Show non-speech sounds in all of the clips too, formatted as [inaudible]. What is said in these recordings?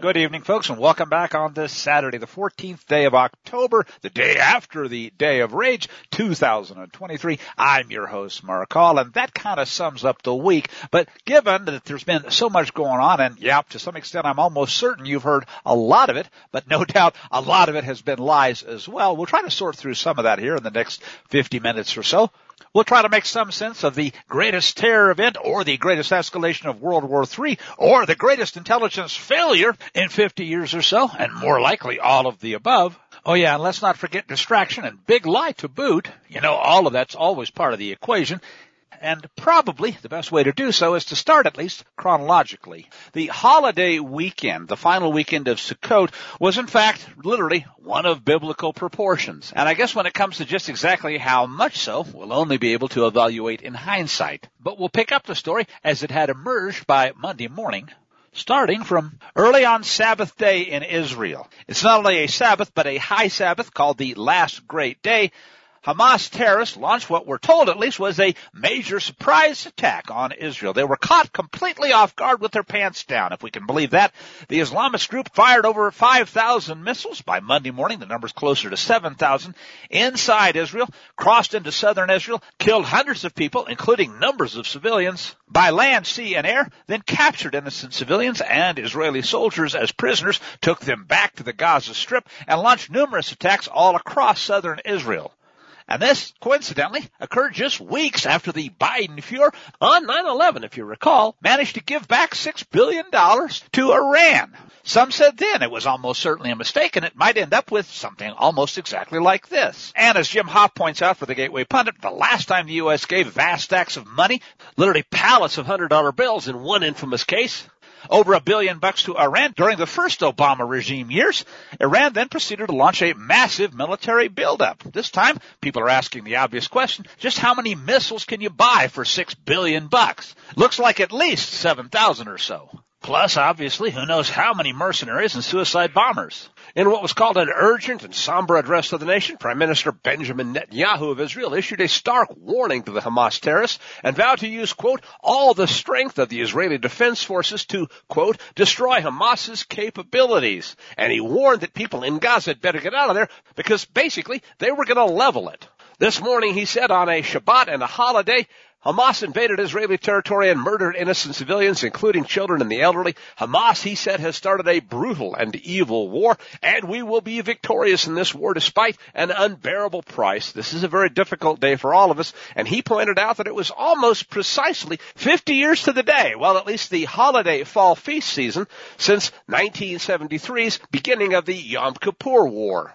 Good evening, folks, and welcome back on this Saturday, the 14th day of October, the day after the Day of Rage, 2023. I'm your host, Mark Call, and that kind of sums up the week. But given that there's been so much going on, and yeah, to some extent, I'm almost certain you've heard a lot of it, but no [laughs] doubt a lot of it has been lies as well. We'll try to sort through some of that here in the next 50 minutes or so. We'll try to make some sense of the greatest terror event or the greatest escalation of World War III or the greatest intelligence failure in 50 years or so, and more likely all of the above. Oh yeah, and let's not forget distraction and big lie to boot. You know, all of that's always part of the equation. And probably the best way to do so is to start at least chronologically. The holiday weekend, the final weekend of Sukkot, was in fact literally one of biblical proportions. And I guess when it comes to just exactly how much so, we'll only be able to evaluate in hindsight. But we'll pick up the story as it had emerged by Monday morning, starting from early on Sabbath day in Israel. It's not only a Sabbath, but a high Sabbath called the last great day, Hamas terrorists launched what we're told at least was a major surprise attack on Israel. They were caught completely off guard with their pants down, if we can believe that. The Islamist group fired over 5,000 missiles. By Monday morning, the number's closer to 7,000 inside Israel, crossed into southern Israel, killed hundreds of people, including numbers of civilians, by land, sea, and air, then captured innocent civilians and Israeli soldiers as prisoners, took them back to the Gaza Strip, and launched numerous attacks all across southern Israel. And this, coincidentally, occurred just weeks after the Biden Fuhrer on 9-11, if you recall, managed to give back $6 billion to Iran. Some said then it was almost certainly a mistake and it might end up with something almost exactly like this. And as Jim Hoft points out for the Gateway Pundit, the last time the U.S. gave vast stacks of money, literally pallets of $100 bills in one infamous case, over a billion bucks to Iran during the first Obama regime years. Iran then proceeded to launch a massive military buildup. This time, people are asking the obvious question, just how many missiles can you buy for six billion bucks? Looks like at least 7,000 or so. Plus, obviously, who knows how many mercenaries and suicide bombers. In what was called an urgent and somber address to the nation, Prime Minister Benjamin Netanyahu of Israel issued a stark warning to the Hamas terrorists and vowed to use, quote, all the strength of the Israeli Defense Forces to, quote, destroy Hamas's capabilities. And he warned that people in Gaza had better get out of there because basically they were going to level it. This morning, he said on a Shabbat and a holiday, Hamas invaded Israeli territory and murdered innocent civilians, including children and the elderly. Hamas, he said, has started a brutal and evil war, and we will be victorious in this war despite an unbearable price. This is a very difficult day for all of us, and he pointed out that it was almost precisely 50 years to the day, well, at least the holiday fall feast season, since 1973's beginning of the Yom Kippur War.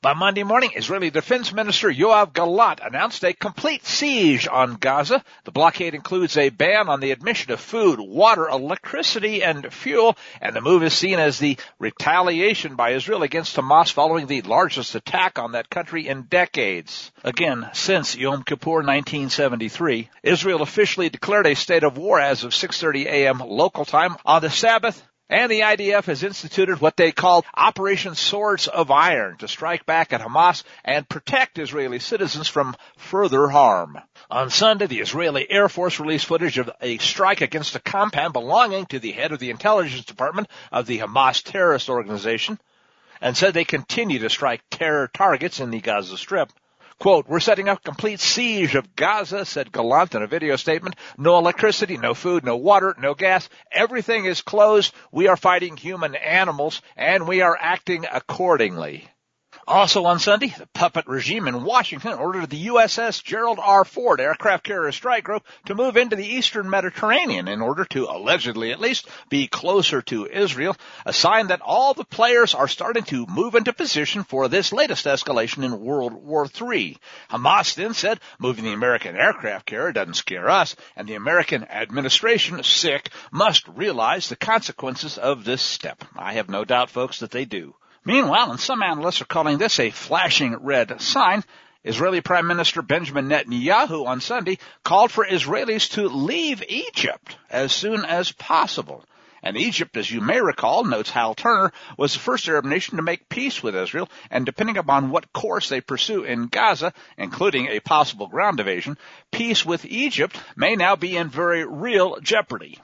By Monday morning, Israeli Defense Minister Yoav Gallant announced a complete siege on Gaza. The blockade includes a ban on the admission of food, water, electricity, and fuel, and the move is seen as the retaliation by Israel against Hamas following the largest attack on that country in decades. Again, since Yom Kippur 1973, Israel officially declared a state of war as of 6:30 a.m. local time on the Sabbath and the IDF has instituted what they call Operation Swords of Iron to strike back at Hamas and protect Israeli citizens from further harm. On Sunday, the Israeli Air Force released footage of a strike against a compound belonging to the head of the intelligence department of the Hamas terrorist organization and said they continue to strike terror targets in the Gaza Strip. Quote, we're setting up a complete siege of Gaza, said Gallant in a video statement. No electricity, no food, no water, no gas. Everything is closed. We are fighting human animals and we are acting accordingly. Also on Sunday, the puppet regime in Washington ordered the USS Gerald R. Ford aircraft carrier strike group to move into the eastern Mediterranean in order to, allegedly at least, be closer to Israel, a sign that all the players are starting to move into position for this latest escalation in World War III. Hamas then said, moving the American aircraft carrier doesn't scare us, and the American administration, sick, must realize the consequences of this step. I have no doubt, folks, that they do. Meanwhile, and some analysts are calling this a flashing red sign, Israeli Prime Minister Benjamin Netanyahu on Sunday called for Israelis to leave Egypt as soon as possible. And Egypt, as you may recall, notes Hal Turner, was the first Arab nation to make peace with Israel, and depending upon what course they pursue in Gaza, including a possible ground invasion, peace with Egypt may now be in very real jeopardy.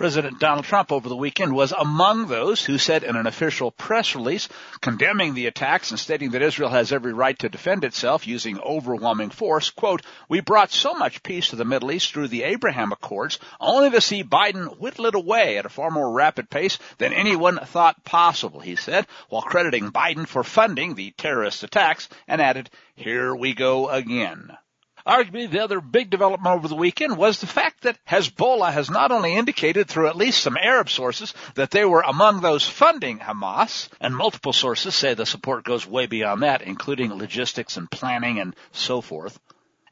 President Donald Trump over the weekend was among those who said in an official press release condemning the attacks and stating that Israel has every right to defend itself using overwhelming force, quote, we brought so much peace to the Middle East through the Abraham Accords only to see Biden whittle it away at a far more rapid pace than anyone thought possible, he said, while crediting Biden for funding the terrorist attacks and added, here we go again. Arguably, the other big development over the weekend was the fact that Hezbollah has not only indicated through at least some Arab sources that they were among those funding Hamas, and multiple sources say the support goes way beyond that, including logistics and planning and so forth.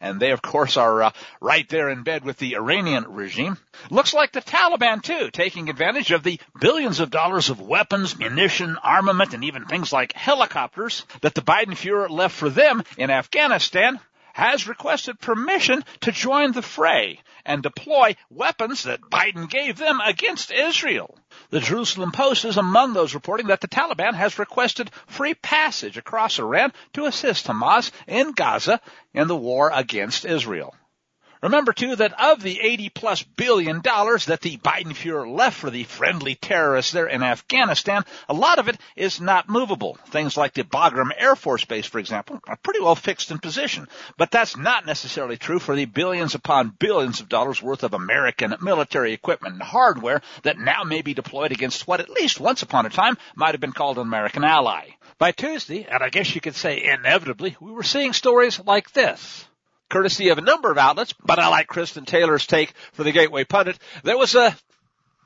And they, of course, are uh, right there in bed with the Iranian regime. Looks like the Taliban, too, taking advantage of the billions of dollars of weapons, munition, armament, and even things like helicopters that the Biden Fuhrer left for them in Afghanistan has requested permission to join the fray and deploy weapons that Biden gave them against Israel. The Jerusalem Post is among those reporting that the Taliban has requested free passage across Iran to assist Hamas in Gaza in the war against Israel. Remember too that of the 80 plus billion dollars that the Biden Fuhrer left for the friendly terrorists there in Afghanistan, a lot of it is not movable. Things like the Bagram Air Force Base, for example, are pretty well fixed in position. But that's not necessarily true for the billions upon billions of dollars worth of American military equipment and hardware that now may be deployed against what at least once upon a time might have been called an American ally. By Tuesday, and I guess you could say inevitably, we were seeing stories like this courtesy of a number of outlets, but I like Kristinn Taylor's take for the Gateway Pundit. There was a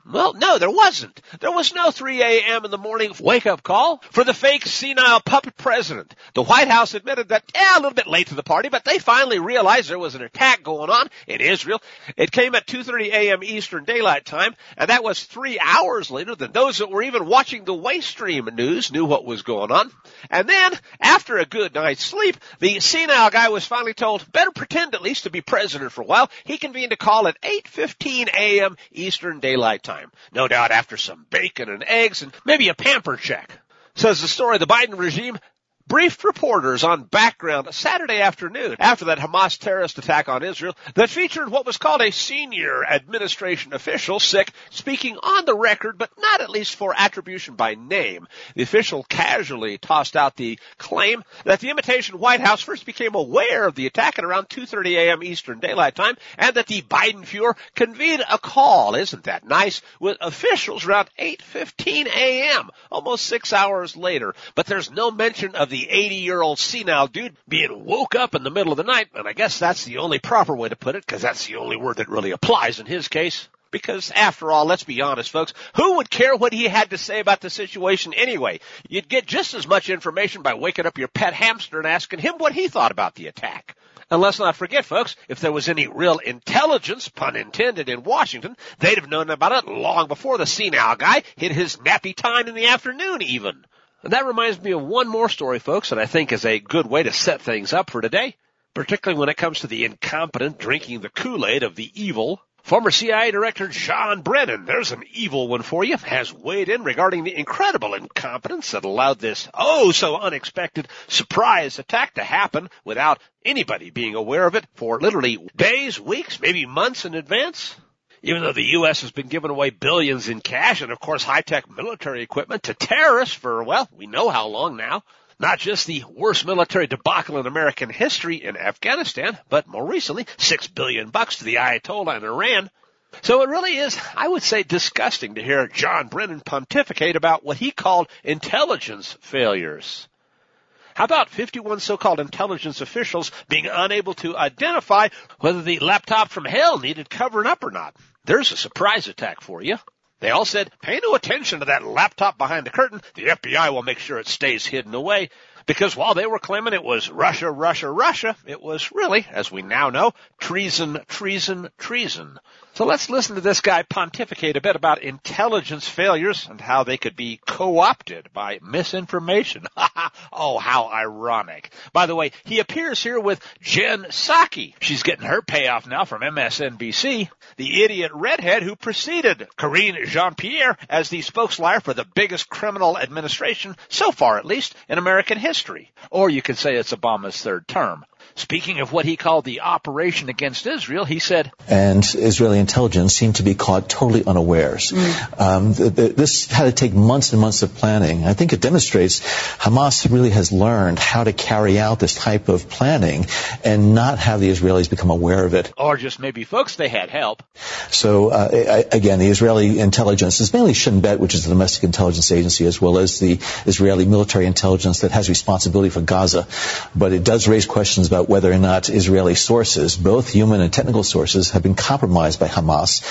well, no, there wasn't. There was no 3 a.m. in the morning wake up call for the fake senile puppet president. The White House admitted that, yeah, a little bit late to the party, but they finally realized there was an attack going on in Israel. It came at 2.30 a.m. Eastern Daylight Time, and that was three hours later than those that were even watching the Waystream news knew what was going on. And then, after a good night's sleep, the senile guy was finally told, better pretend at least to be president for a while. He convened a call at 8.15 a.m. Eastern Daylight Time time. No doubt after some bacon and eggs and maybe a pamper check. Says the story, the Biden regime briefed reporters on background Saturday afternoon after that Hamas terrorist attack on Israel that featured what was called a senior administration official, sick, speaking on the record, but not at least for attribution by name. The official casually tossed out the claim that the imitation White House first became aware of the attack at around 2.30 a.m. Eastern Daylight Time and that the Biden Fuhrer convened a call, isn't that nice, with officials around 8.15 a.m., almost six hours later. But there's no mention of the 80 year old senile dude being woke up in the middle of the night. And I guess that's the only proper way to put it because that's the only word that really applies in his case. Because after all, let's be honest folks, who would care what he had to say about the situation anyway? You'd get just as much information by waking up your pet hamster and asking him what he thought about the attack. And let's not forget, folks, if there was any real intelligence, pun intended, in Washington, they'd have known about it long before the senile guy hit his nappy time in the afternoon even. And that reminds me of one more story, folks, that I think is a good way to set things up for today, particularly when it comes to the incompetent drinking the Kool-Aid of the evil. Former CIA Director John Brennan, there's an evil one for you, has weighed in regarding the incredible incompetence that allowed this oh so unexpected surprise attack to happen without anybody being aware of it for literally days, weeks, maybe months in advance even though the U.S. has been giving away billions in cash and of course high-tech military equipment to terrorists for, well, we know how long now. Not just the worst military debacle in American history in Afghanistan, but more recently, six billion bucks to the Ayatollah in Iran. So it really is, I would say, disgusting to hear John Brennan pontificate about what he called intelligence failures. How about 51 so-called intelligence officials being unable to identify whether the laptop from hell needed covering up or not? There's a surprise attack for you. They all said, pay no attention to that laptop behind the curtain. The FBI will make sure it stays hidden away. Because while they were claiming it was Russia, Russia, Russia, it was really, as we now know, treason, treason, treason. So let's listen to this guy pontificate a bit about intelligence failures and how they could be co-opted by misinformation. [laughs] oh, how ironic. By the way, he appears here with Jen Psaki. She's getting her payoff now from MSNBC. The idiot redhead who preceded Karine Jean-Pierre as the spokesliar for the biggest criminal administration, so far at least, in American history. Or you could say it's Obama's third term. Speaking of what he called the operation against Israel, he said, And Israeli intelligence seemed to be caught totally unawares. Mm. Um, the, the, this had to take months and months of planning. I think it demonstrates Hamas really has learned how to carry out this type of planning and not have the Israelis become aware of it. Or just maybe folks, they had help. So, uh, again, the Israeli intelligence is mainly Shin Bet, which is the domestic intelligence agency, as well as the Israeli military intelligence that has responsibility for Gaza. But it does raise questions about whether or not Israeli sources, both human and technical sources, have been compromised by Hamas,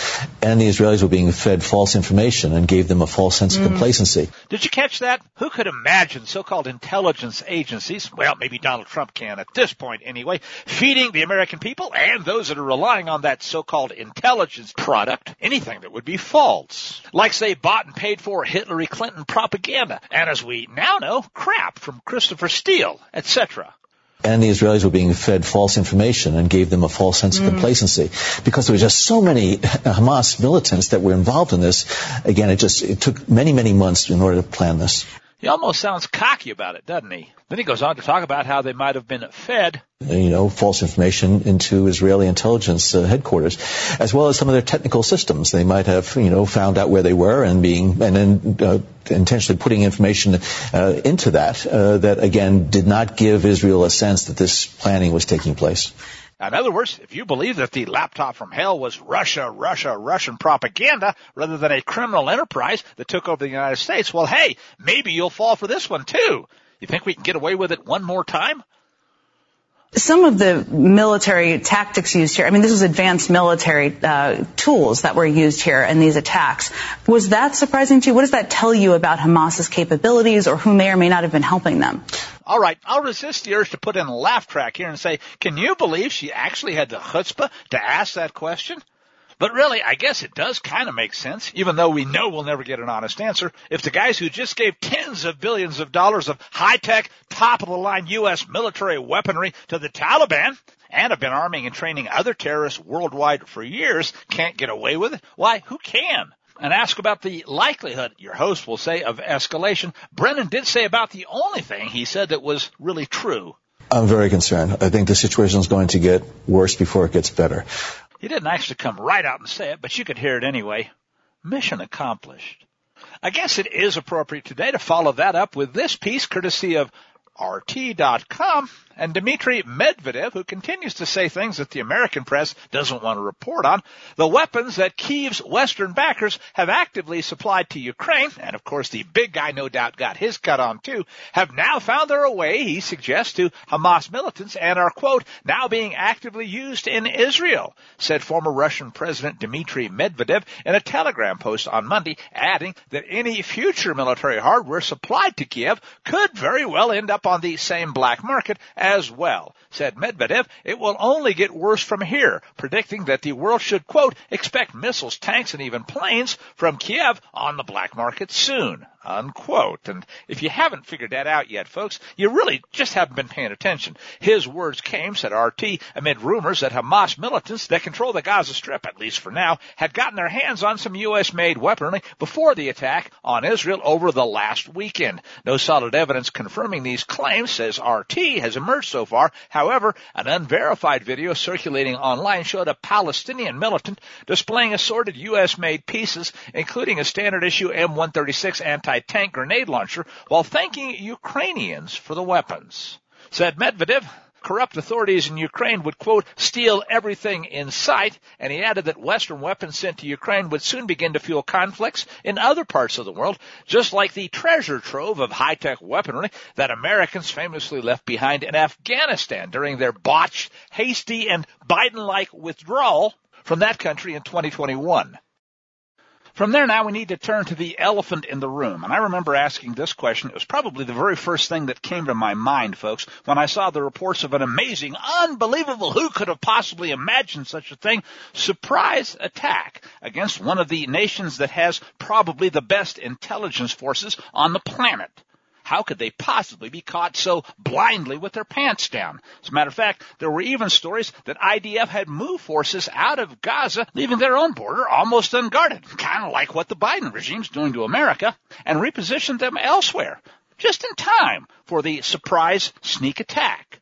and the Israelis were being fed false information and gave them a false sense of mm. complacency. Did you catch that? Who could imagine so-called intelligence agencies, well, maybe Donald Trump can at this point anyway, feeding the American people and those that are relying on that so-called intelligence product anything that would be false. Like say bought and paid for Hillary Clinton propaganda, and as we now know, crap from Christopher Steele, etc and the Israelis were being fed false information and gave them a false sense of mm. complacency because there were just so many [laughs] Hamas militants that were involved in this. Again, it just it took many many months in order to plan this. He almost sounds cocky about it, doesn't he? Then he goes on to talk about how they might have been fed you know, false information into Israeli intelligence uh, headquarters, as well as some of their technical systems. They might have, you know, found out where they were and being, and then uh, intentionally putting information uh, into that uh, that again did not give Israel a sense that this planning was taking place. In other words, if you believe that the laptop from hell was Russia, Russia, Russian propaganda rather than a criminal enterprise that took over the United States, well, hey, maybe you'll fall for this one too. You think we can get away with it one more time? Some of the military tactics used here, I mean, this was advanced military uh, tools that were used here in these attacks. Was that surprising to you? What does that tell you about Hamas's capabilities or who may or may not have been helping them? All right, I'll resist the urge to put in a laugh track here and say, can you believe she actually had the chutzpah to ask that question? But really, I guess it does kind of make sense, even though we know we'll never get an honest answer. If the guys who just gave tens of billions of dollars of high-tech, top-of-the-line U.S. military weaponry to the Taliban and have been arming and training other terrorists worldwide for years can't get away with it, why, who can? and ask about the likelihood, your host will say, of escalation. Brennan did say about the only thing he said that was really true. I'm very concerned. I think the situation is going to get worse before it gets better. He didn't actually come right out and say it, but you could hear it anyway. Mission accomplished. I guess it is appropriate today to follow that up with this piece courtesy of RT.com and Dmitry Medvedev, who continues to say things that the American press doesn't want to report on, the weapons that Kiev's Western backers have actively supplied to Ukraine, and of course the big guy no doubt got his cut on too, have now found their way, he suggests, to Hamas militants and are, quote, now being actively used in Israel, said former Russian President Dmitry Medvedev in a telegram post on Monday, adding that any future military hardware supplied to Kiev could very well end up on the same black market as well. Said Medvedev, it will only get worse from here, predicting that the world should, quote, expect missiles, tanks, and even planes from Kiev on the black market soon, unquote. And if you haven't figured that out yet, folks, you really just haven't been paying attention. His words came, said RT, amid rumors that Hamas militants that control the Gaza Strip, at least for now, had gotten their hands on some U.S. made weaponry before the attack on Israel over the last weekend. No solid evidence confirming these claims, says RT, has emerged so far. However, an unverified video circulating online showed a Palestinian militant displaying assorted U.S. made pieces, including a standard issue M136 anti anti-tank grenade launcher while thanking Ukrainians for the weapons. Said Medvedev, corrupt authorities in Ukraine would quote, steal everything in sight, and he added that Western weapons sent to Ukraine would soon begin to fuel conflicts in other parts of the world, just like the treasure trove of high-tech weaponry that Americans famously left behind in Afghanistan during their botched, hasty, and Biden-like withdrawal from that country in 2021. From there now we need to turn to the elephant in the room. And I remember asking this question. It was probably the very first thing that came to my mind, folks, when I saw the reports of an amazing, unbelievable, who could have possibly imagined such a thing, surprise attack against one of the nations that has probably the best intelligence forces on the planet. How could they possibly be caught so blindly with their pants down? As a matter of fact, there were even stories that IDF had moved forces out of Gaza, leaving their own border almost unguarded, kind of like what the Biden regime's doing to America, and repositioned them elsewhere, just in time for the surprise sneak attack.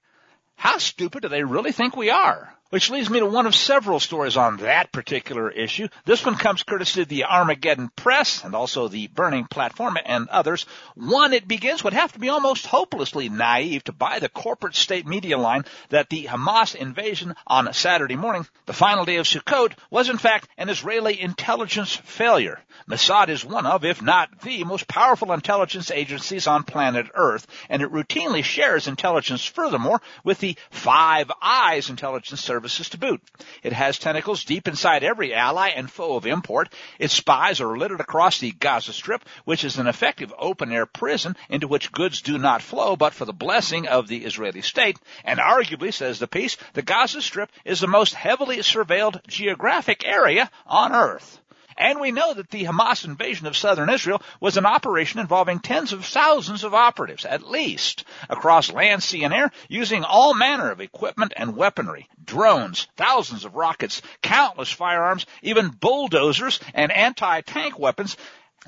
How stupid do they really think we are? Which leads me to one of several stories on that particular issue. This one comes courtesy of the Armageddon Prose and also the Burning Platform and others. One, it begins would have to be almost hopelessly naive to buy the corporate state media line that the Hamas invasion on Saturday morning, the final day of Sukkot, was in fact an Israeli intelligence failure. Mossad is one of, if not the most powerful intelligence agencies on planet Earth, and it routinely shares intelligence furthermore with the Five Eyes intelligence service services to boot. It has tentacles deep inside every ally and foe of import. Its spies are littered across the Gaza Strip, which is an effective open-air prison into which goods do not flow but for the blessing of the Israeli state. And arguably, says the piece, the Gaza Strip is the most heavily surveilled geographic area on Earth. And we know that the Hamas invasion of southern Israel was an operation involving tens of thousands of operatives, at least, across land, sea, and air, using all manner of equipment and weaponry, drones, thousands of rockets, countless firearms, even bulldozers and anti-tank weapons,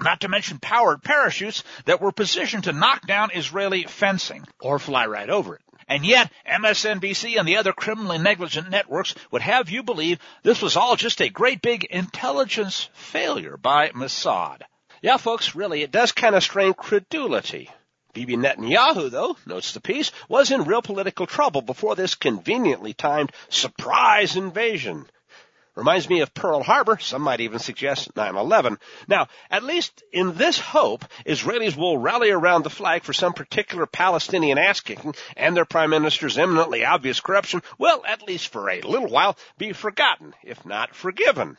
not to mention powered parachutes that were positioned to knock down Israeli fencing or fly right over it. And yet, MSNBC and the other criminally negligent networks would have you believe this was all just a great big intelligence failure by Mossad. Yeah, folks, really, it does kind of strain credulity. Bibi Netanyahu, though, notes the piece, was in real political trouble before this conveniently timed surprise invasion. Reminds me of Pearl Harbor. Some might even suggest 9-11. Now, at least in this hope, Israelis will rally around the flag for some particular Palestinian ass kicking and their prime minister's eminently obvious corruption will, at least for a little while, be forgotten, if not forgiven.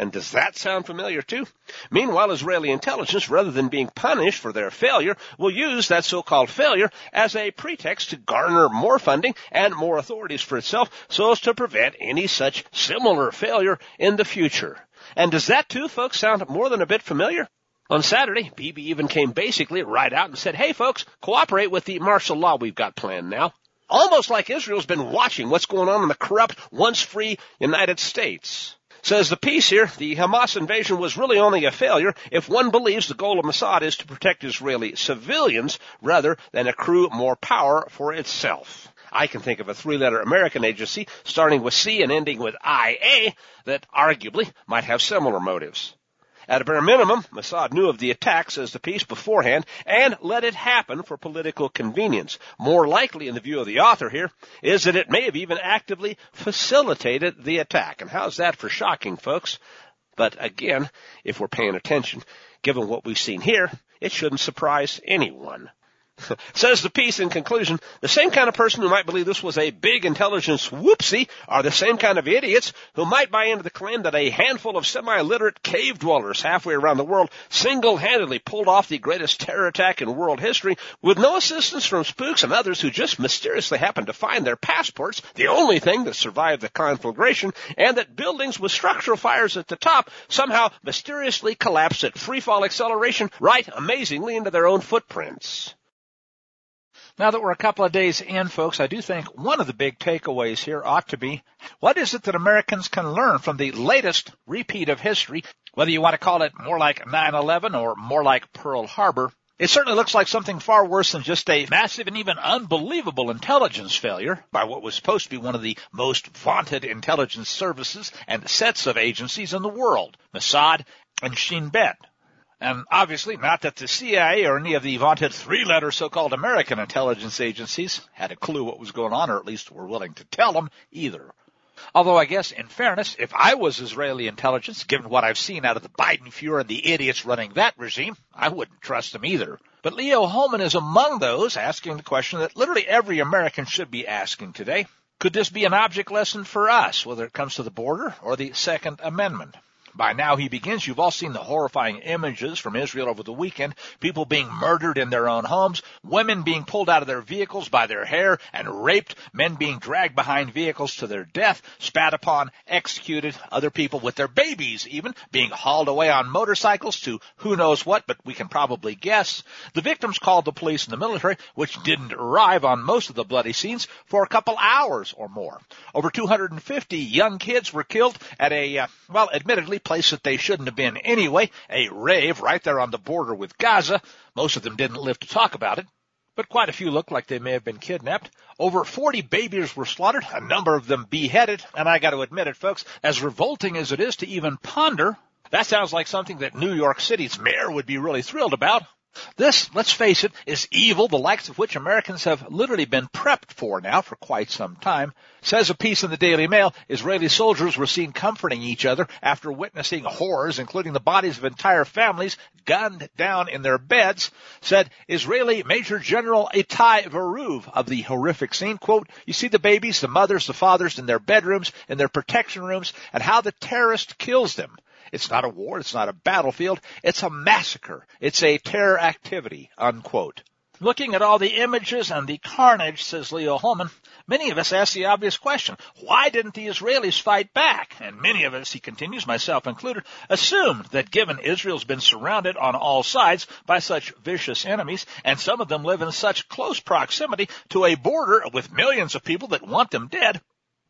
And does that sound familiar too? Meanwhile, Israeli intelligence, rather than being punished for their failure, will use that so-called failure as a pretext to garner more funding and more authorities for itself so as to prevent any such similar failure in the future. And does that too, folks, sound more than a bit familiar? On Saturday, Bibi even came basically right out and said, hey folks, cooperate with the martial law we've got planned now. Almost like Israel's been watching what's going on in the corrupt, once free United States. Says the piece here, the Hamas invasion was really only a failure if one believes the goal of Mossad is to protect Israeli civilians rather than accrue more power for itself. I can think of a three-letter American agency starting with C and ending with IA that arguably might have similar motives. At a bare minimum, Mossad knew of the attacks as the piece, beforehand and let it happen for political convenience. More likely, in the view of the author here, is that it may have even actively facilitated the attack. And how's that for shocking, folks? But again, if we're paying attention, given what we've seen here, it shouldn't surprise anyone. Says the piece in conclusion, the same kind of person who might believe this was a big intelligence whoopsie are the same kind of idiots who might buy into the claim that a handful of semi-literate cave dwellers halfway around the world single-handedly pulled off the greatest terror attack in world history with no assistance from spooks and others who just mysteriously happened to find their passports, the only thing that survived the conflagration, and that buildings with structural fires at the top somehow mysteriously collapsed at free fall acceleration right amazingly into their own footprints. Now that we're a couple of days in, folks, I do think one of the big takeaways here ought to be what is it that Americans can learn from the latest repeat of history, whether you want to call it more like 9-11 or more like Pearl Harbor. It certainly looks like something far worse than just a massive and even unbelievable intelligence failure by what was supposed to be one of the most vaunted intelligence services and sets of agencies in the world, Mossad and Shin Bet. And obviously, not that the CIA or any of the vaunted three-letter so-called American intelligence agencies had a clue what was going on, or at least were willing to tell them either. Although I guess, in fairness, if I was Israeli intelligence, given what I've seen out of the Biden Fuhrer and the idiots running that regime, I wouldn't trust them either. But Leo Hohmann is among those asking the question that literally every American should be asking today. Could this be an object lesson for us, whether it comes to the border or the Second Amendment? By now, he begins, you've all seen the horrifying images from Israel over the weekend. People being murdered in their own homes, women being pulled out of their vehicles by their hair and raped, men being dragged behind vehicles to their death, spat upon, executed, other people with their babies even being hauled away on motorcycles to who knows what, but we can probably guess. The victims called the police and the military, which didn't arrive on most of the bloody scenes for a couple hours or more. Over 250 young kids were killed at a, uh, well, admittedly place that they shouldn't have been anyway, a rave right there on the border with Gaza. Most of them didn't live to talk about it but quite a few looked like they may have been kidnapped. Over 40 babies were slaughtered, a number of them beheaded, and I got to admit it, folks, as revolting as it is to even ponder, that sounds like something that New York City's mayor would be really thrilled about. This, let's face it, is evil, the likes of which Americans have literally been prepped for now for quite some time. Says a piece in the Daily Mail, Israeli soldiers were seen comforting each other after witnessing horrors, including the bodies of entire families gunned down in their beds. Said Israeli Major General Itai Veruv of the horrific scene, quote, you see the babies, the mothers, the fathers in their bedrooms, in their protection rooms, and how the terrorist kills them. It's not a war. It's not a battlefield. It's a massacre. It's a terror activity, unquote. Looking at all the images and the carnage, says Leo Hohmann, many of us ask the obvious question, why didn't the Israelis fight back? And many of us, he continues, myself included, assumed that given Israel's been surrounded on all sides by such vicious enemies, and some of them live in such close proximity to a border with millions of people that want them dead,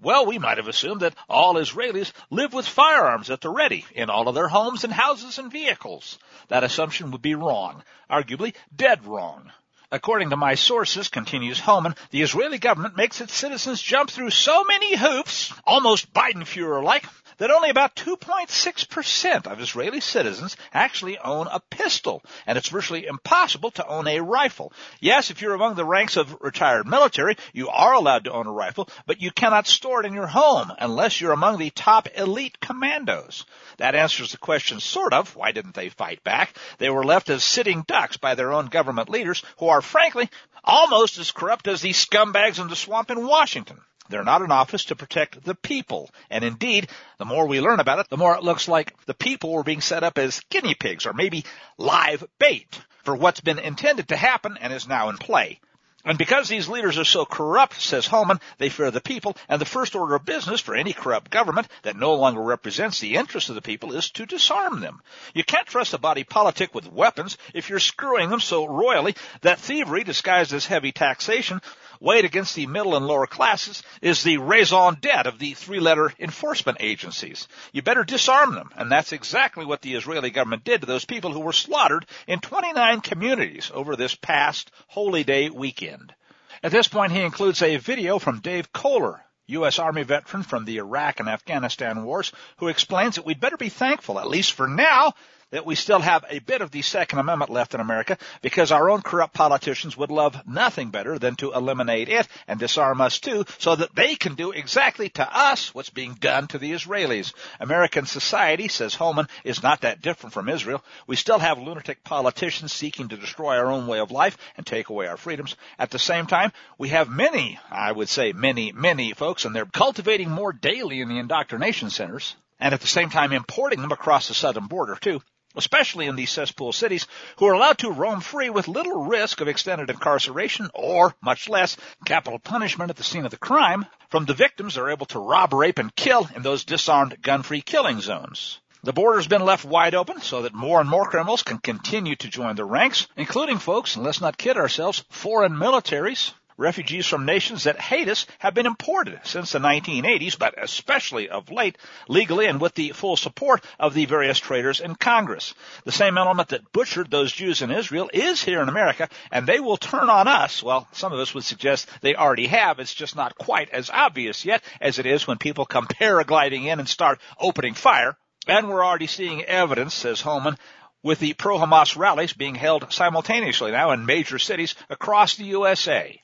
well, we might have assumed that all Israelis live with firearms at the ready in all of their homes and houses and vehicles. That assumption would be wrong, arguably dead wrong. According to my sources, continues Hohmann, the Israeli government makes its citizens jump through so many hoops, almost Biden-Fuhrer-like, that only about 2.6% of Israeli citizens actually own a pistol, and it's virtually impossible to own a rifle. Yes, if you're among the ranks of retired military, you are allowed to own a rifle, but you cannot store it in your home unless you're among the top elite commandos. That answers the question sort of, why didn't they fight back? They were left as sitting ducks by their own government leaders who are frankly almost as corrupt as the scumbags in the swamp in Washington. They're not in office to protect the people. And indeed, the more we learn about it, the more it looks like the people were being set up as guinea pigs or maybe live bait for what's been intended to happen and is now in play. And because these leaders are so corrupt, says Hohmann, they fear the people, and the first order of business for any corrupt government that no longer represents the interests of the people is to disarm them. You can't trust a body politic with weapons if you're screwing them so royally that thievery disguised as heavy taxation weighed against the middle and lower classes is the raison d'etre of the three-letter enforcement agencies. You better disarm them, and that's exactly what the Israeli government did to those people who were slaughtered in 29 communities over this past Holy Day weekend. At this point, he includes a video from Dave Kohler, U.S. Army veteran from the Iraq and Afghanistan wars, who explains that we'd better be thankful, at least for now, that we still have a bit of the Second Amendment left in America because our own corrupt politicians would love nothing better than to eliminate it and disarm us too so that they can do exactly to us what's being done to the Israelis. American society, says Hohmann, is not that different from Israel. We still have lunatic politicians seeking to destroy our own way of life and take away our freedoms. At the same time, we have many, I would say many, many folks, and they're cultivating more daily in the indoctrination centers and at the same time importing them across the southern border too especially in these cesspool cities, who are allowed to roam free with little risk of extended incarceration or, much less, capital punishment at the scene of the crime. From the victims, they're able to rob, rape, and kill in those disarmed gun-free killing zones. The border's been left wide open so that more and more criminals can continue to join the ranks, including folks, and let's not kid ourselves, foreign militaries refugees from nations that hate us have been imported since the 1980s, but especially of late, legally and with the full support of the various traitors in Congress. The same element that butchered those Jews in Israel is here in America, and they will turn on us. Well, some of us would suggest they already have. It's just not quite as obvious yet as it is when people come paragliding in and start opening fire. And we're already seeing evidence, says Hohmann, with the pro-Hamas rallies being held simultaneously now in major cities across the USA.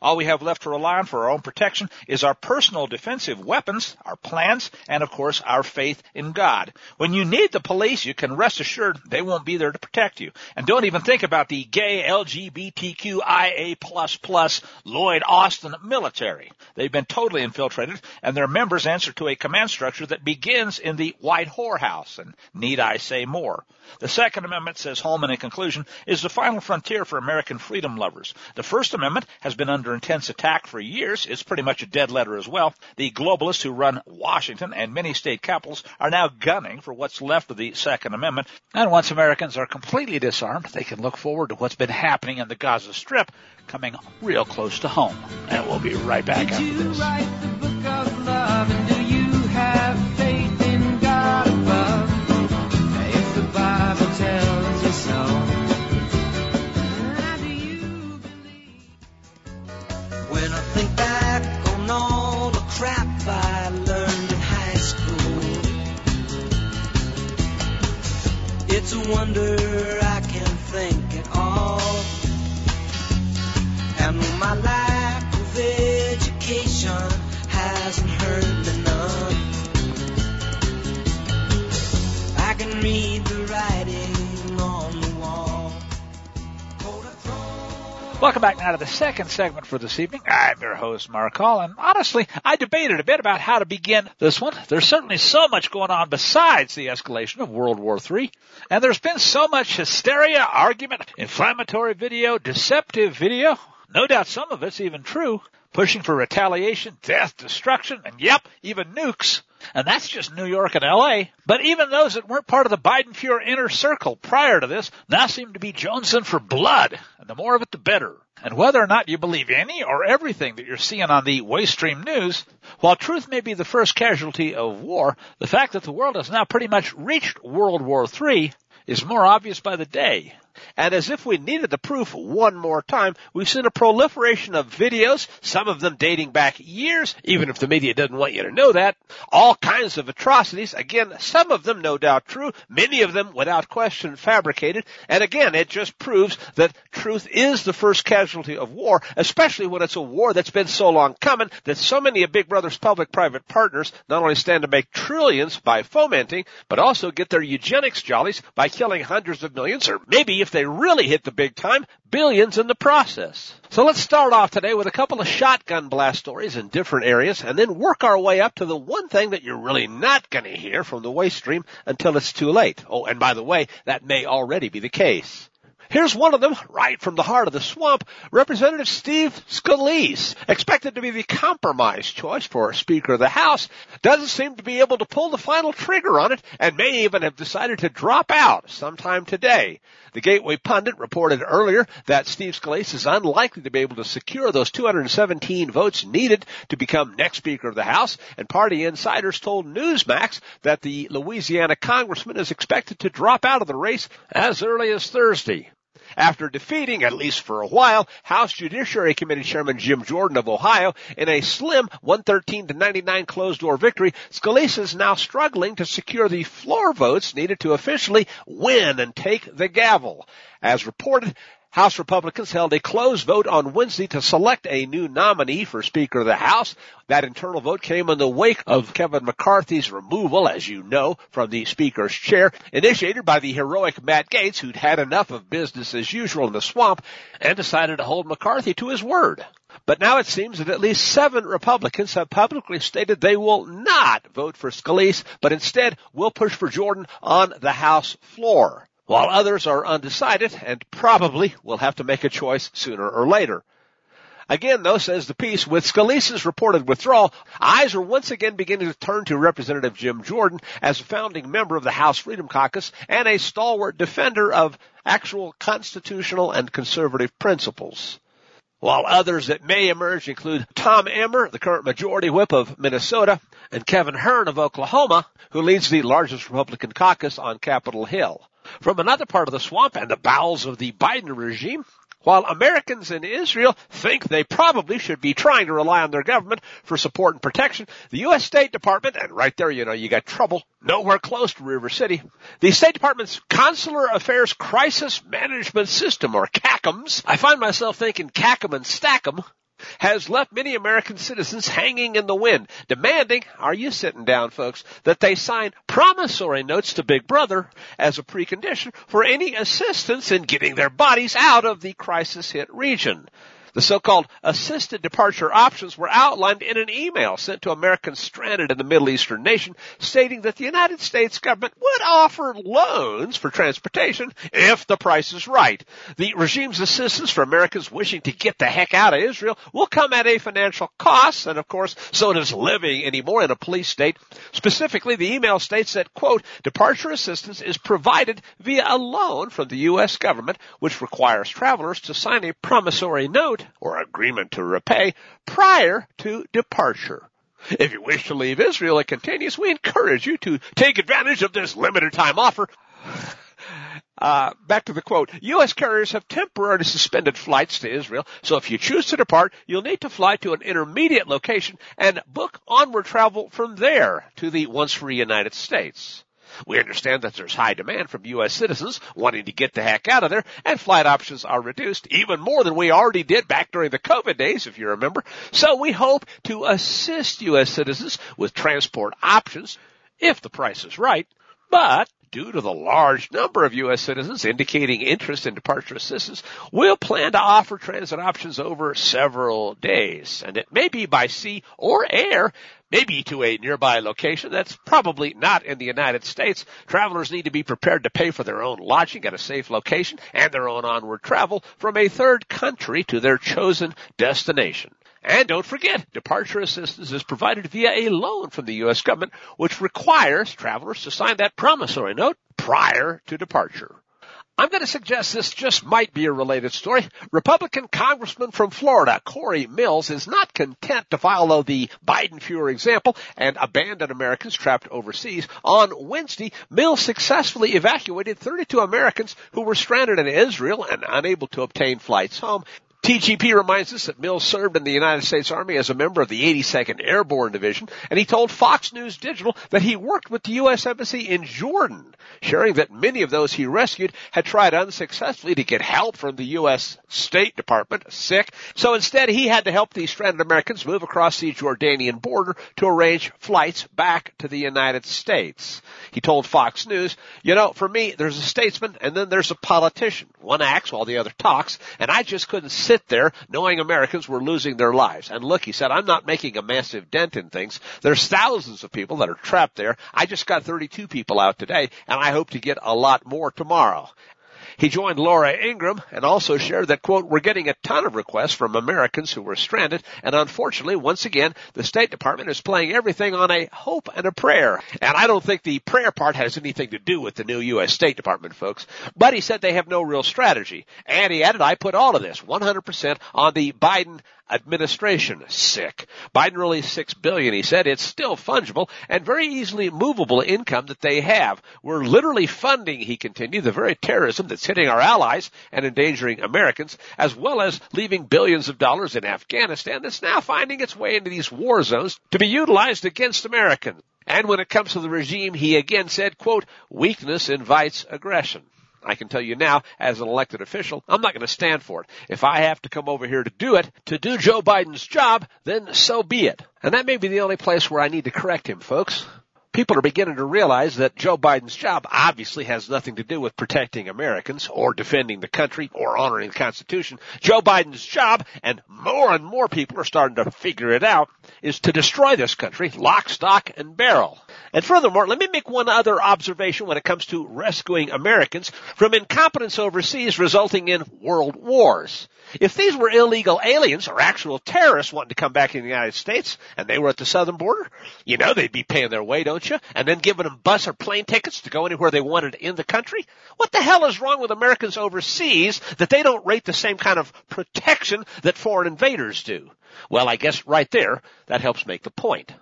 All we have left to rely on for our own protection is our personal defensive weapons, our plans, and of course our faith in God. When you need the police, you can rest assured they won't be there to protect you. And don't even think about the gay LGBTQIA plus plus Lloyd Austin military. They've been totally infiltrated and their members answer to a command structure that begins in the white whorehouse. And need I say more? The Second Amendment, says Hohmann in conclusion, is the final frontier for American freedom lovers. The First Amendment has been under intense attack for years. It's pretty much a dead letter as well. The globalists who run Washington and many state capitals are now gunning for what's left of the Second Amendment. And once Americans are completely disarmed, they can look forward to what's been happening in the Gaza Strip coming real close to home. And we'll be right back after this. When I think back on all the crap I learned in high school, it's a wonder Welcome back now to the second segment for this evening. I'm your host, Mark Call, and honestly, I debated a bit about how to begin this one. There's certainly so much going on besides the escalation of World War III, and there's been so much hysteria, argument, inflammatory video, deceptive video. No doubt some of it's even true, pushing for retaliation, death, destruction, and yep, even nukes. And that's just New York and LA. But even those that weren't part of the Biden Fuhrer inner circle prior to this now seem to be jonesing for blood. And the more of it, the better. And whether or not you believe any or everything that you're seeing on the Waystream news, while truth may be the first casualty of war, the fact that the world has now pretty much reached World War III is more obvious by the day. And as if we needed the proof one more time, we've seen a proliferation of videos, some of them dating back years, even if the media doesn't want you to know that. All kinds of atrocities. Again, some of them no doubt true, many of them without question fabricated. And again, it just proves that truth is the first casualty of war, especially when it's a war that's been so long coming that so many of Big Brother's public-private partners not only stand to make trillions by fomenting, but also get their eugenics jollies by killing hundreds of millions, or maybe if they really hit the big time, billions in the process. So let's start off today with a couple of shotgun blast stories in different areas and then work our way up to the one thing that you're really not going to hear from the waste stream until it's too late. Oh, and by the way, that may already be the case. Here's one of them, right from the heart of the swamp, Representative Steve Scalise, expected to be the compromise choice for Speaker of the House, doesn't seem to be able to pull the final trigger on it and may even have decided to drop out sometime today. The Gateway Pundit reported earlier that Steve Scalise is unlikely to be able to secure those 217 votes needed to become next Speaker of the House, and party insiders told Newsmax that the Louisiana congressman is expected to drop out of the race as early as Thursday. After defeating, at least for a while, House Judiciary Committee Chairman Jim Jordan of Ohio in a slim 113 to 99 closed door victory, Scalise is now struggling to secure the floor votes needed to officially win and take the gavel. As reported, House Republicans held a closed vote on Wednesday to select a new nominee for Speaker of the House. That internal vote came in the wake of Kevin McCarthy's removal, as you know, from the Speaker's chair, initiated by the heroic Matt Gaetz, who'd had enough of business as usual in the swamp and decided to hold McCarthy to his word. But now it seems that at least seven Republicans have publicly stated they will not vote for Scalise, but instead will push for Jordan on the House floor while others are undecided and probably will have to make a choice sooner or later. Again, though, says the piece, with Scalise's reported withdrawal, eyes are once again beginning to turn to Representative Jim Jordan as a founding member of the House Freedom Caucus and a stalwart defender of actual constitutional and conservative principles. While others that may emerge include Tom Emmer, the current majority whip of Minnesota, and Kevin Hern of Oklahoma, who leads the largest Republican caucus on Capitol Hill. From another part of the swamp and the bowels of the Biden regime, while Americans in Israel think they probably should be trying to rely on their government for support and protection, the U.S. State Department, and right there, you know, you got trouble, nowhere close to River City, the State Department's Consular Affairs Crisis Management System, or CACMS, I find myself thinking CACM and Stack'em, has left many American citizens hanging in the wind, demanding, are you sitting down folks, that they sign promissory notes to Big Brother as a precondition for any assistance in getting their bodies out of the crisis hit region. The so-called assisted departure options were outlined in an email sent to Americans stranded in the Middle Eastern nation stating that the United States government would offer loans for transportation if the price is right. The regime's assistance for Americans wishing to get the heck out of Israel will come at a financial cost, and of course, so does living anymore in a police state. Specifically, the email states that, quote, departure assistance is provided via a loan from the U.S. government, which requires travelers to sign a promissory note or agreement to repay prior to departure. If you wish to leave Israel, it continues, we encourage you to take advantage of this limited time offer. Uh, back to the quote. U.S. carriers have temporarily suspended flights to Israel, so if you choose to depart, you'll need to fly to an intermediate location and book onward travel from there to the once free United States. We understand that there's high demand from U.S. citizens wanting to get the heck out of there, and flight options are reduced even more than we already did back during the COVID days, if you remember. So we hope to assist U.S. citizens with transport options if the price is right. But due to the large number of U.S. citizens indicating interest in departure assistance, we'll plan to offer transit options over several days. And it may be by sea or air, maybe to a nearby location that's probably not in the United States. Travelers need to be prepared to pay for their own lodging at a safe location and their own onward travel from a third country to their chosen destination. And don't forget, departure assistance is provided via a loan from the U.S. government, which requires travelers to sign that promissory note prior to departure. I'm going to suggest this just might be a related story. Republican Congressman from Florida, Corey Mills, is not content to follow the Biden-Fuhrer example and abandon Americans trapped overseas. On Wednesday, Mills successfully evacuated 32 Americans who were stranded in Israel and unable to obtain flights home. TGP reminds us that Mills served in the United States Army as a member of the 82nd Airborne Division, and he told Fox News Digital that he worked with the U.S. Embassy in Jordan, sharing that many of those he rescued had tried unsuccessfully to get help from the U.S. State Department, sic. So instead, he had to help these stranded Americans move across the Jordanian border to arrange flights back to the United States. He told Fox News, you know, for me, there's a statesman and then there's a politician. One acts while the other talks, and I just couldn't sit there knowing Americans were losing their lives. And look, he said, I'm not making a massive dent in things. There's thousands of people that are trapped there. I just got 32 people out today, and I hope to get a lot more tomorrow. He joined Laura Ingraham and also shared that, quote, we're getting a ton of requests from Americans who were stranded, and unfortunately, once again, the State Department is playing everything on a hope and a prayer. And I don't think the prayer part has anything to do with the new U.S. State Department, folks. But he said they have no real strategy. And he added, I put all of this 100% on the Biden administration sic. Biden released six billion, he said. It's still fungible and very easily movable income that they have. We're literally funding, he continued, the very terrorism that's hitting our allies and endangering Americans, as well as leaving billions of dollars in Afghanistan that's now finding its way into these war zones to be utilized against Americans. And when it comes to the regime, he again said, quote, weakness invites aggression. I can tell you now, as an elected official, I'm not going to stand for it. If I have to come over here to do it, to do Joe Biden's job, then so be it. And that may be the only place where I need to correct him, folks. People are beginning to realize that Joe Biden's job obviously has nothing to do with protecting Americans or defending the country or honoring the Constitution. Joe Biden's job, and more and more people are starting to figure it out, is to destroy this country, lock, stock, and barrel. And furthermore, let me make one other observation when it comes to rescuing Americans from incompetence overseas resulting in world wars. If these were illegal aliens or actual terrorists wanting to come back in the United States and they were at the southern border, you know they'd be paying their way, don't you? And then giving them bus or plane tickets to go anywhere they wanted in the country? What the hell is wrong with Americans overseas that they don't rate the same kind of protection that foreign invaders do? Well, I guess right there, that helps make the point.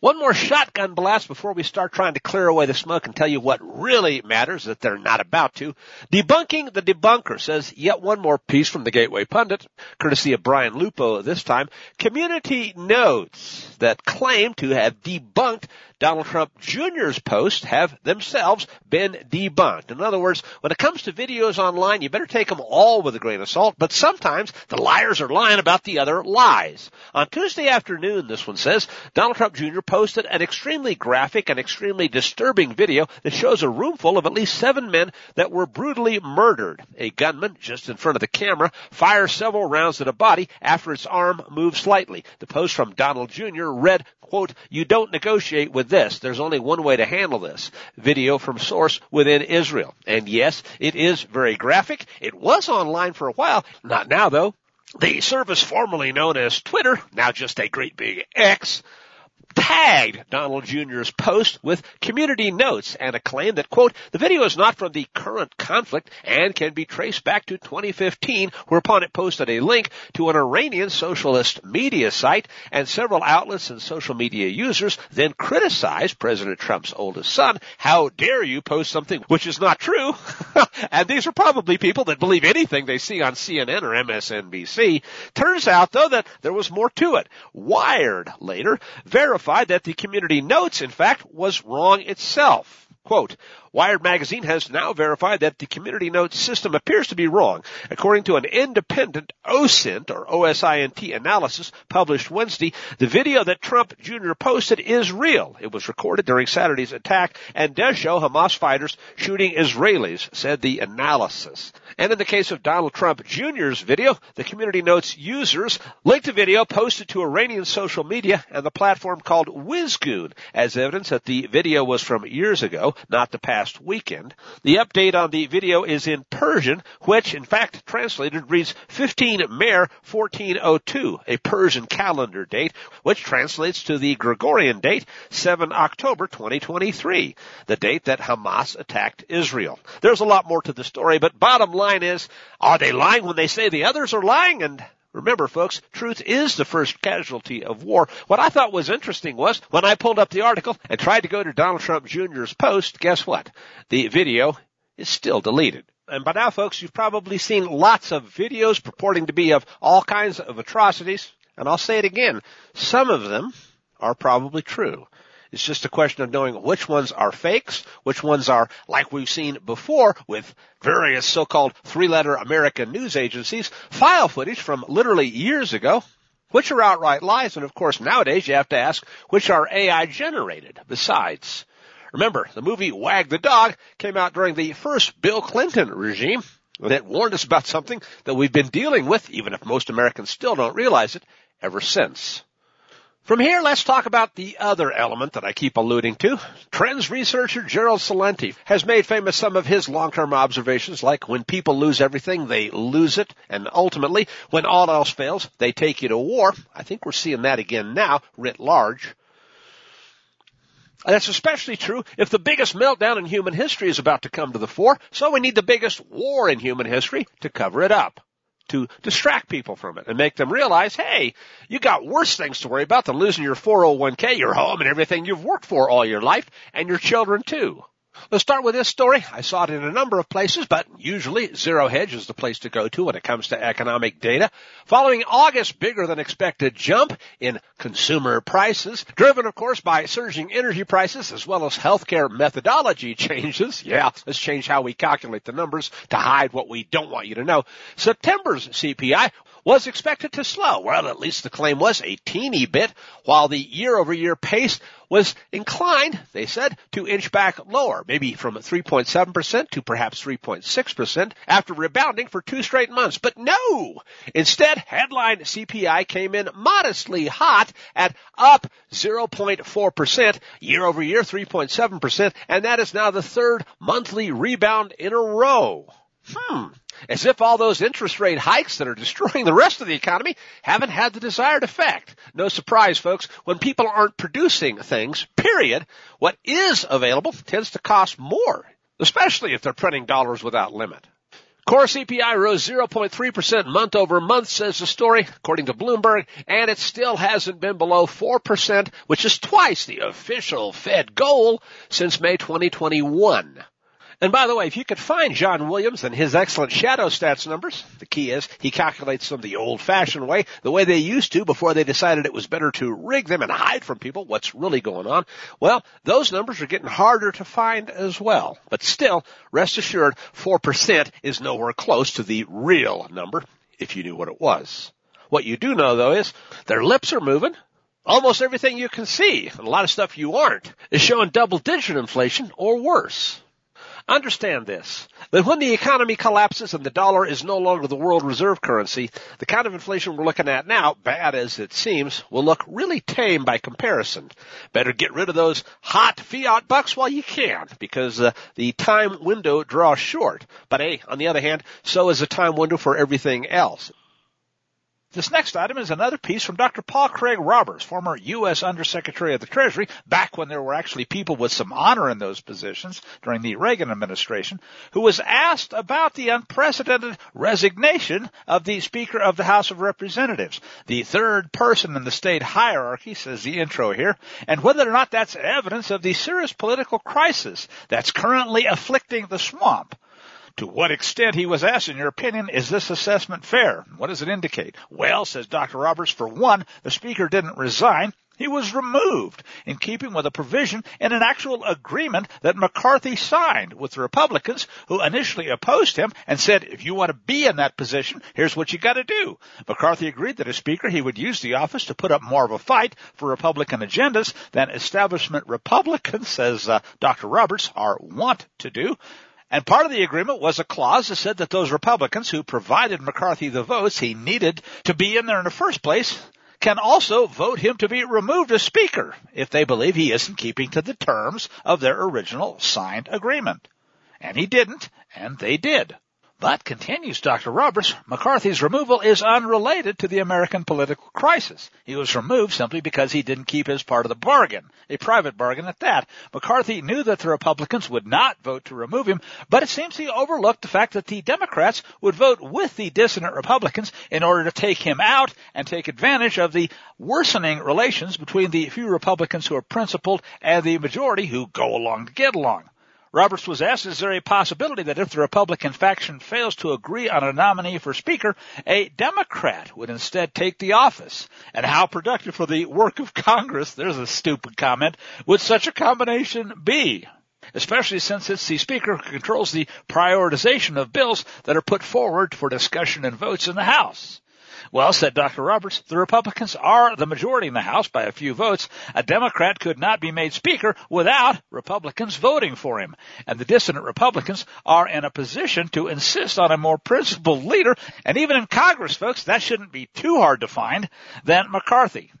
One more shotgun blast before we start trying to clear away the smoke and tell you what really matters that they're not about to. Debunking the debunker says yet one more piece from the Gateway Pundit, courtesy of Brian Lupo this time. Community notes that claim to have debunked Donald Trump Jr.'s posts have themselves been debunked. In other words, when it comes to videos online, you better take them all with a grain of salt, but sometimes the liars are lying about the other lies. On Tuesday afternoon, this one says, Donald Trump Jr. posted an extremely graphic and extremely disturbing video that shows a room full of at least seven men that were brutally murdered. A gunman, just in front of the camera, fires several rounds at a body after its arm moves slightly. The post from Donald Jr. read, quote, you don't negotiate with this. There's only one way to handle this. Video from source within Israel. And yes, it is very graphic. It was online for a while. Not now though. The service formerly known as Twitter, now just a great big X, tagged Donald Jr.'s post with community notes and a claim that, quote, the video is not from the current conflict and can be traced back to 2015, whereupon it posted a link to an Iranian socialist media site and several outlets and social media users then criticized President Trump's oldest son. How dare you post something which is not true? [laughs] and these are probably people that believe anything they see on CNN or MSNBC. Turns out though that there was more to it. Wired later verified that the community notes, in fact, was wrong itself. Quote, Wired magazine has now verified that the community notes system appears to be wrong. According to an independent OSINT or OSINT analysis published Wednesday, the video that Trump Jr. posted is real. It was recorded during Saturday's attack and does show Hamas fighters shooting Israelis, said the analysis. And in the case of Donald Trump Jr.'s video, the community notes users linked the video posted to Iranian social media and the platform called Wizgoon as evidence that the video was from years ago, not the past weekend. The update on the video is in Persian, which in fact translated reads 15 Mehr 1402, a Persian calendar date, which translates to the Gregorian date 7 October 2023, the date that Hamas attacked Israel. There's a lot more to the story, but bottom line is, are they lying when they say the others are lying? And Remember, folks, truth is the first casualty of war. What I thought was interesting was when I pulled up the article and tried to go to Donald Trump Jr.'s post, guess what? The video is still deleted. And by now, folks, you've probably seen lots of videos purporting to be of all kinds of atrocities. And I'll say it again. Some of them are probably true. It's just a question of knowing which ones are fakes, which ones are like we've seen before with various so-called three-letter American news agencies, file footage from literally years ago, which are outright lies, and of course nowadays you have to ask which are AI generated besides. Remember, the movie Wag the Dog came out during the first Bill Clinton regime that warned us about something that we've been dealing with, even if most Americans still don't realize it, ever since. From here, let's talk about the other element that I keep alluding to. Trends researcher Gerald Celente has made famous some of his long-term observations like when people lose everything, they lose it, and ultimately, when all else fails, they take you to war. I think we're seeing that again now, writ large. And that's especially true if the biggest meltdown in human history is about to come to the fore, so we need the biggest war in human history to cover it up to distract people from it and make them realize, hey, you got worse things to worry about than losing your 401k, your home, and everything you've worked for all your life, and your children too. Let's start with this story. I saw it in a number of places, but usually Zero Hedge is the place to go to when it comes to economic data. Following August's bigger than expected jump in consumer prices, driven of course by surging energy prices as well as healthcare methodology [laughs] changes. Yeah, let's change how we calculate the numbers to hide what we don't want you to know. September's CPI was expected to slow. Well, at least the claim was a teeny bit, while the year-over-year pace was inclined, they said, to inch back lower, maybe from 3.7% to perhaps 3.6% after rebounding for two straight months. But no! Instead, headline CPI came in modestly hot at up 0.4%, year over year 3.7%, and that is now the third monthly rebound in a row. Hmm. As if all those interest rate hikes that are destroying the rest of the economy haven't had the desired effect. No surprise, folks. When people aren't producing things, period, what is available tends to cost more, especially if they're printing dollars without limit. Core CPI rose 0.3% month over month, says the story, according to Bloomberg, and it still hasn't been below 4%, which is twice the official Fed goal since May 2021. And by the way, if you could find John Williams and his excellent shadow stats numbers, the key is he calculates them the old fashioned way, the way they used to before they decided it was better to rig them and hide from people what's really going on. Well, those numbers are getting harder to find as well. But still, rest assured, 4% is nowhere close to the real number if you knew what it was. What you do know though is their lips are moving. Almost everything you can see, and a lot of stuff you aren't, is showing double digit inflation or worse. Understand this, that when the economy collapses and the dollar is no longer the world reserve currency, the kind of inflation we're looking at now, bad as it seems, will look really tame by comparison. Better get rid of those hot fiat bucks while you can, because uh, the time window draws short. But hey, on the other hand, so is the time window for everything else. This next item is another piece from Dr. Paul Craig Roberts, former U.S. Undersecretary of the Treasury, back when there were actually people with some honor in those positions during the Reagan administration, who was asked about the unprecedented resignation of the Speaker of the House of Representatives, the third person in the state hierarchy, says the intro here, and whether or not that's evidence of the serious political crisis that's currently afflicting the swamp. To what extent, he was asked, in your opinion, is this assessment fair? What does it indicate? Well, says Dr. Roberts, for one, the speaker didn't resign. He was removed in keeping with a provision in an actual agreement that McCarthy signed with the Republicans who initially opposed him and said, if you want to be in that position, here's what you got to do. McCarthy agreed that as Speaker, he would use the office to put up more of a fight for Republican agendas than establishment Republicans, says uh, Dr. Roberts, are want to do. And part of the agreement was a clause that said that those Republicans who provided McCarthy the votes he needed to be in there in the first place can also vote him to be removed as Speaker if they believe he isn't keeping to the terms of their original signed agreement. And he didn't, and they did. But, continues Dr. Roberts, McCarthy's removal is unrelated to the American political crisis. He was removed simply because he didn't keep his part of the bargain, a private bargain at that. McCarthy knew that the Republicans would not vote to remove him, but it seems he overlooked the fact that the Democrats would vote with the dissident Republicans in order to take him out and take advantage of the worsening relations between the few Republicans who are principled and the majority who go along to get along. Roberts was asked, is there a possibility that if the Republican faction fails to agree on a nominee for Speaker, a Democrat would instead take the office? And how productive for the work of Congress, there's a stupid comment, would such a combination be? Especially since it's the Speaker who controls the prioritization of bills that are put forward for discussion and votes in the House. Well, said Dr. Roberts, the Republicans are the majority in the House by a few votes. A Democrat could not be made Speaker without Republicans voting for him. And the dissident Republicans are in a position to insist on a more principled leader, and even in Congress, folks, that shouldn't be too hard to find, than McCarthy.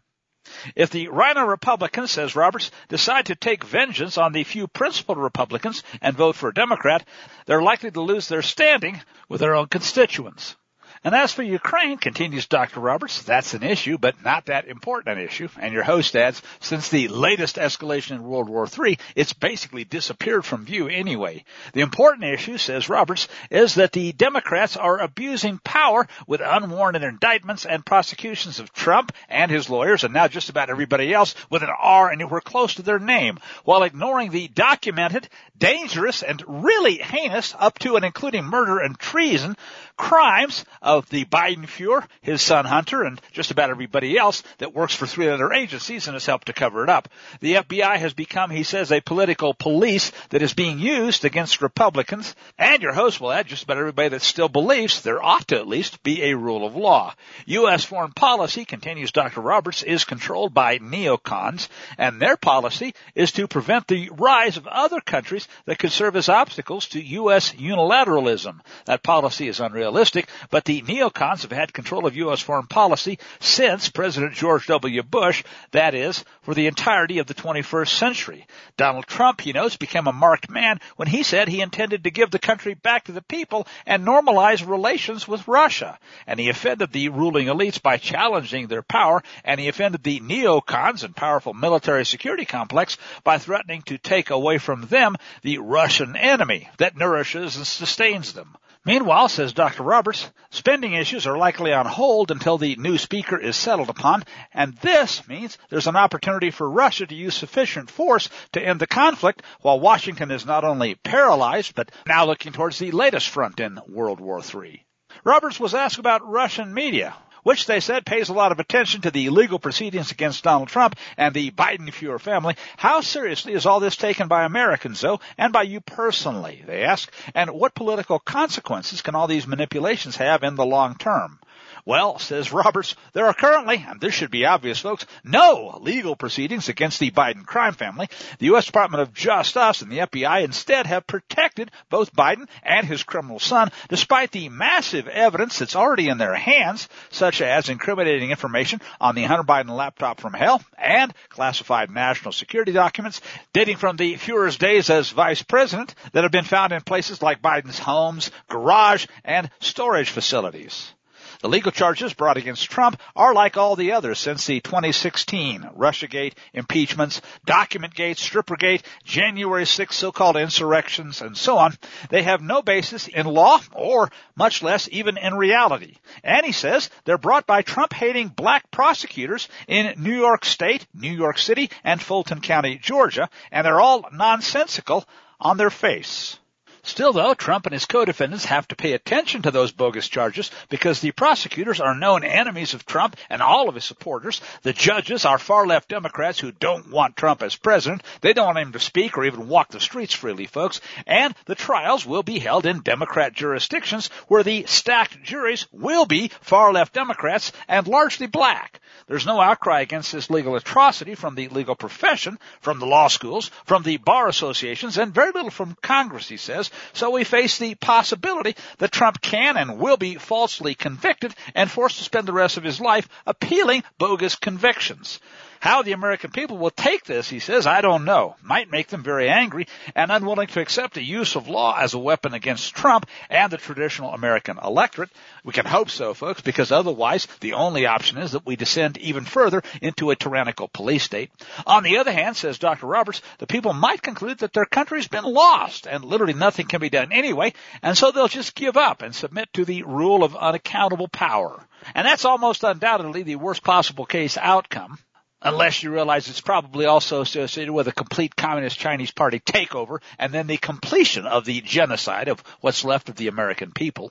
If the Rhino Republicans, says Roberts, decide to take vengeance on the few principled Republicans and vote for a Democrat, they're likely to lose their standing with their own constituents. And as for Ukraine, continues Dr. Roberts, that's an issue, but not that important an issue. And your host adds, since the latest escalation in World War III, it's basically disappeared from view anyway. The important issue, says Roberts, is that the Democrats are abusing power with unwarranted indictments and prosecutions of Trump and his lawyers, and now just about everybody else with an R anywhere close to their name, while ignoring the documented, dangerous, and really heinous, up to and including murder and treason, crimes of the Biden Fuhrer, his son Hunter, and just about everybody else that works for three other agencies and has helped to cover it up. The FBI has become, he says, a political police that is being used against Republicans, and your host will add just about everybody that still believes there ought to at least be a rule of law. U.S. foreign policy, continues Dr. Roberts, is controlled by neocons, and their policy is to prevent the rise of other countries that could serve as obstacles to U.S. unilateralism. That policy is unreal realistic, but the neocons have had control of U.S. foreign policy since President George W. Bush, that is, for the entirety of the 21st century. Donald Trump, he knows, became a marked man when he said he intended to give the country back to the people and normalize relations with Russia. And he offended the ruling elites by challenging their power, and he offended the neocons and powerful military security complex by threatening to take away from them the Russian enemy that nourishes and sustains them. Meanwhile, says Dr. Roberts, spending issues are likely on hold until the new speaker is settled upon, and this means there's an opportunity for Russia to use sufficient force to end the conflict while Washington is not only paralyzed, but now looking towards the latest front in World War III. Roberts was asked about Russian media which they said pays a lot of attention to the legal proceedings against Donald Trump and the Biden Fuhrer family. How seriously is all this taken by Americans, though, and by you personally, they ask, and what political consequences can all these manipulations have in the long term? Well, says Roberts, there are currently, and this should be obvious folks, no legal proceedings against the Biden crime family. The U.S. Department of Justice and the FBI instead have protected both Biden and his criminal son despite the massive evidence that's already in their hands, such as incriminating information on the Hunter Biden laptop from hell and classified national security documents dating from the Fuhrer's days as vice president that have been found in places like Biden's homes, garage, and storage facilities. The legal charges brought against Trump are like all the others since the 2016 Russiagate impeachments, Documentgate, Strippergate, January 6 so-called insurrections, and so on. They have no basis in law or much less even in reality. And he says they're brought by Trump-hating black prosecutors in New York State, New York City, and Fulton County, Georgia, and they're all nonsensical on their face. Still though, Trump and his co-defendants have to pay attention to those bogus charges because the prosecutors are known enemies of Trump and all of his supporters. The judges are far left Democrats who don't want Trump as president. They don't want him to speak or even walk the streets freely, folks. And the trials will be held in Democrat jurisdictions where the stacked juries will be far left Democrats and largely black. There's no outcry against this legal atrocity from the legal profession, from the law schools, from the bar associations, and very little from Congress, he says. So we face the possibility that Trump can and will be falsely convicted and forced to spend the rest of his life appealing bogus convictions. How the American people will take this, he says, I don't know. Might make them very angry and unwilling to accept the use of law as a weapon against Trump and the traditional American electorate. We can hope so, folks, because otherwise the only option is that we descend even further into a tyrannical police state. On the other hand, says Dr. Roberts, the people might conclude that their country's been lost and literally nothing can be done anyway, and so they'll just give up and submit to the rule of unaccountable power. And that's almost undoubtedly the worst possible case outcome unless you realize it's probably also associated with a complete communist Chinese party takeover and then the completion of the genocide of what's left of the American people.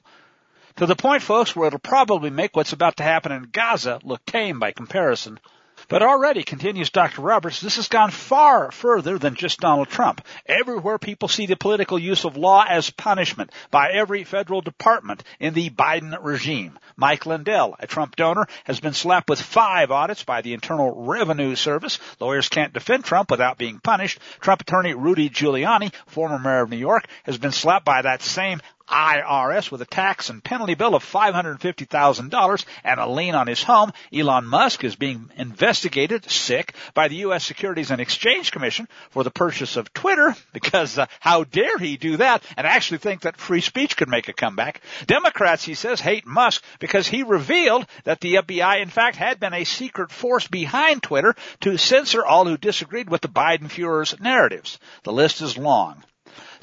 To the point, folks, where it'll probably make what's about to happen in Gaza look tame by comparison. But already, continues Dr. Roberts, this has gone far further than just Donald Trump. Everywhere people see the political use of law as punishment by every federal department in the Biden regime. Mike Lindell, a Trump donor, has been slapped with five audits by the Internal Revenue Service. Lawyers can't defend Trump without being punished. Trump attorney Rudy Giuliani, former mayor of New York, has been slapped by that same IRS with a tax and penalty bill of $550,000 and a lien on his home. Elon Musk is being investigated, sic, by the U.S. Securities and Exchange Commission for the purchase of Twitter because uh, how dare he do that and actually think that free speech could make a comeback. Democrats, he says, hate Musk because he revealed that the FBI in fact had been a secret force behind Twitter to censor all who disagreed with the Biden Fuhrer's narratives. The list is long.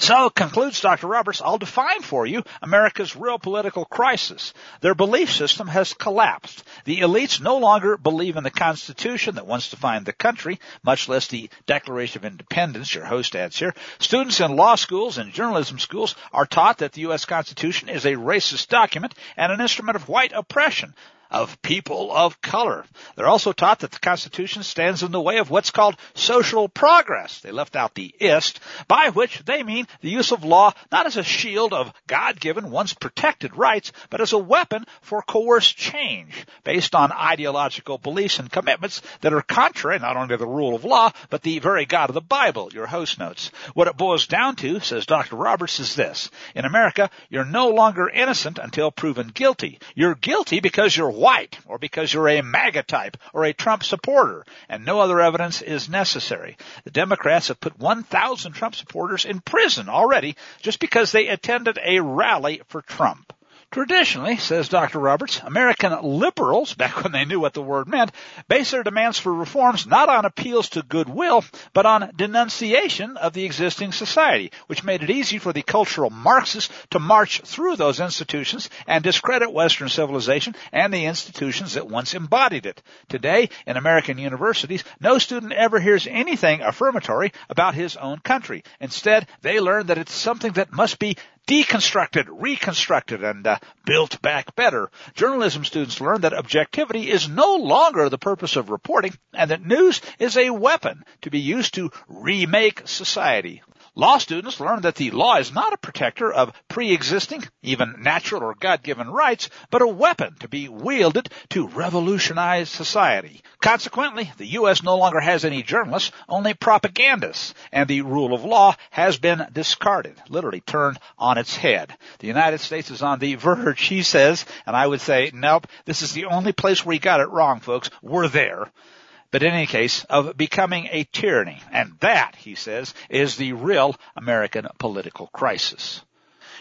So, concludes Dr. Roberts, I'll define for you America's real political crisis. Their belief system has collapsed. The elites no longer believe in the Constitution that once defined the country, much less the Declaration of Independence, your host adds here. Students in law schools and journalism schools are taught that the U.S. Constitution is a racist document and an instrument of white oppression of people of color. They're also taught that the Constitution stands in the way of what's called social progress. They left out the ist, by which they mean the use of law not as a shield of God-given, once protected rights, but as a weapon for coerced change based on ideological beliefs and commitments that are contrary not only to the rule of law, but the very God of the Bible, your host notes. What it boils down to, says Dr. Roberts, is this. In America, you're no longer innocent until proven guilty. You're guilty because you're white or because you're a MAGA type or a Trump supporter and no other evidence is necessary. The Democrats have put 1,000 Trump supporters in prison already just because they attended a rally for Trump. Traditionally, says Dr. Roberts, American liberals, [laughs] back when they knew what the word meant, base their demands for reforms not on appeals to goodwill, but on denunciation of the existing society, which made it easy for the cultural Marxists to march through those institutions and discredit Western civilization and the institutions that once embodied it. Today, in American universities, no student ever hears anything affirmatory about his own country. Instead, they learn that it's something that must be deconstructed, reconstructed, and uh, built back better. Journalism students learn that objectivity is no longer the purpose of reporting and that news is a weapon to be used to remake society. Law students learn that the law is not a protector of pre-existing, even natural or God-given rights, but a weapon to be wielded to revolutionize society. Consequently, the U.S. no longer has any journalists, only propagandists, and the rule of law has been discarded, literally turned on its head. The United States is on the [laughs] verge, he says, and I would say, nope, this is the only place where he got it wrong, folks. We're there but in any case, of becoming a tyranny. And that, he says, is the real American political crisis.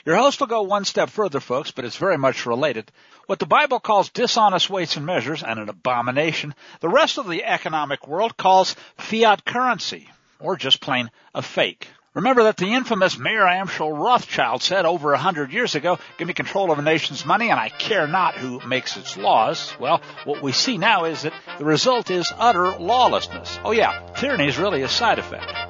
Your host will go one step further, folks, but it's very much related. What the Bible calls dishonest weights and measures and an abomination, the rest of the economic world calls fiat currency, or just plain a fake. Remember that the infamous Mayer Amschel Rothschild said over a hundred years ago, give me control of a nation's money and I care not who makes its laws. Well, what we see now is that the result is utter lawlessness. Oh yeah, tyranny is really a side effect.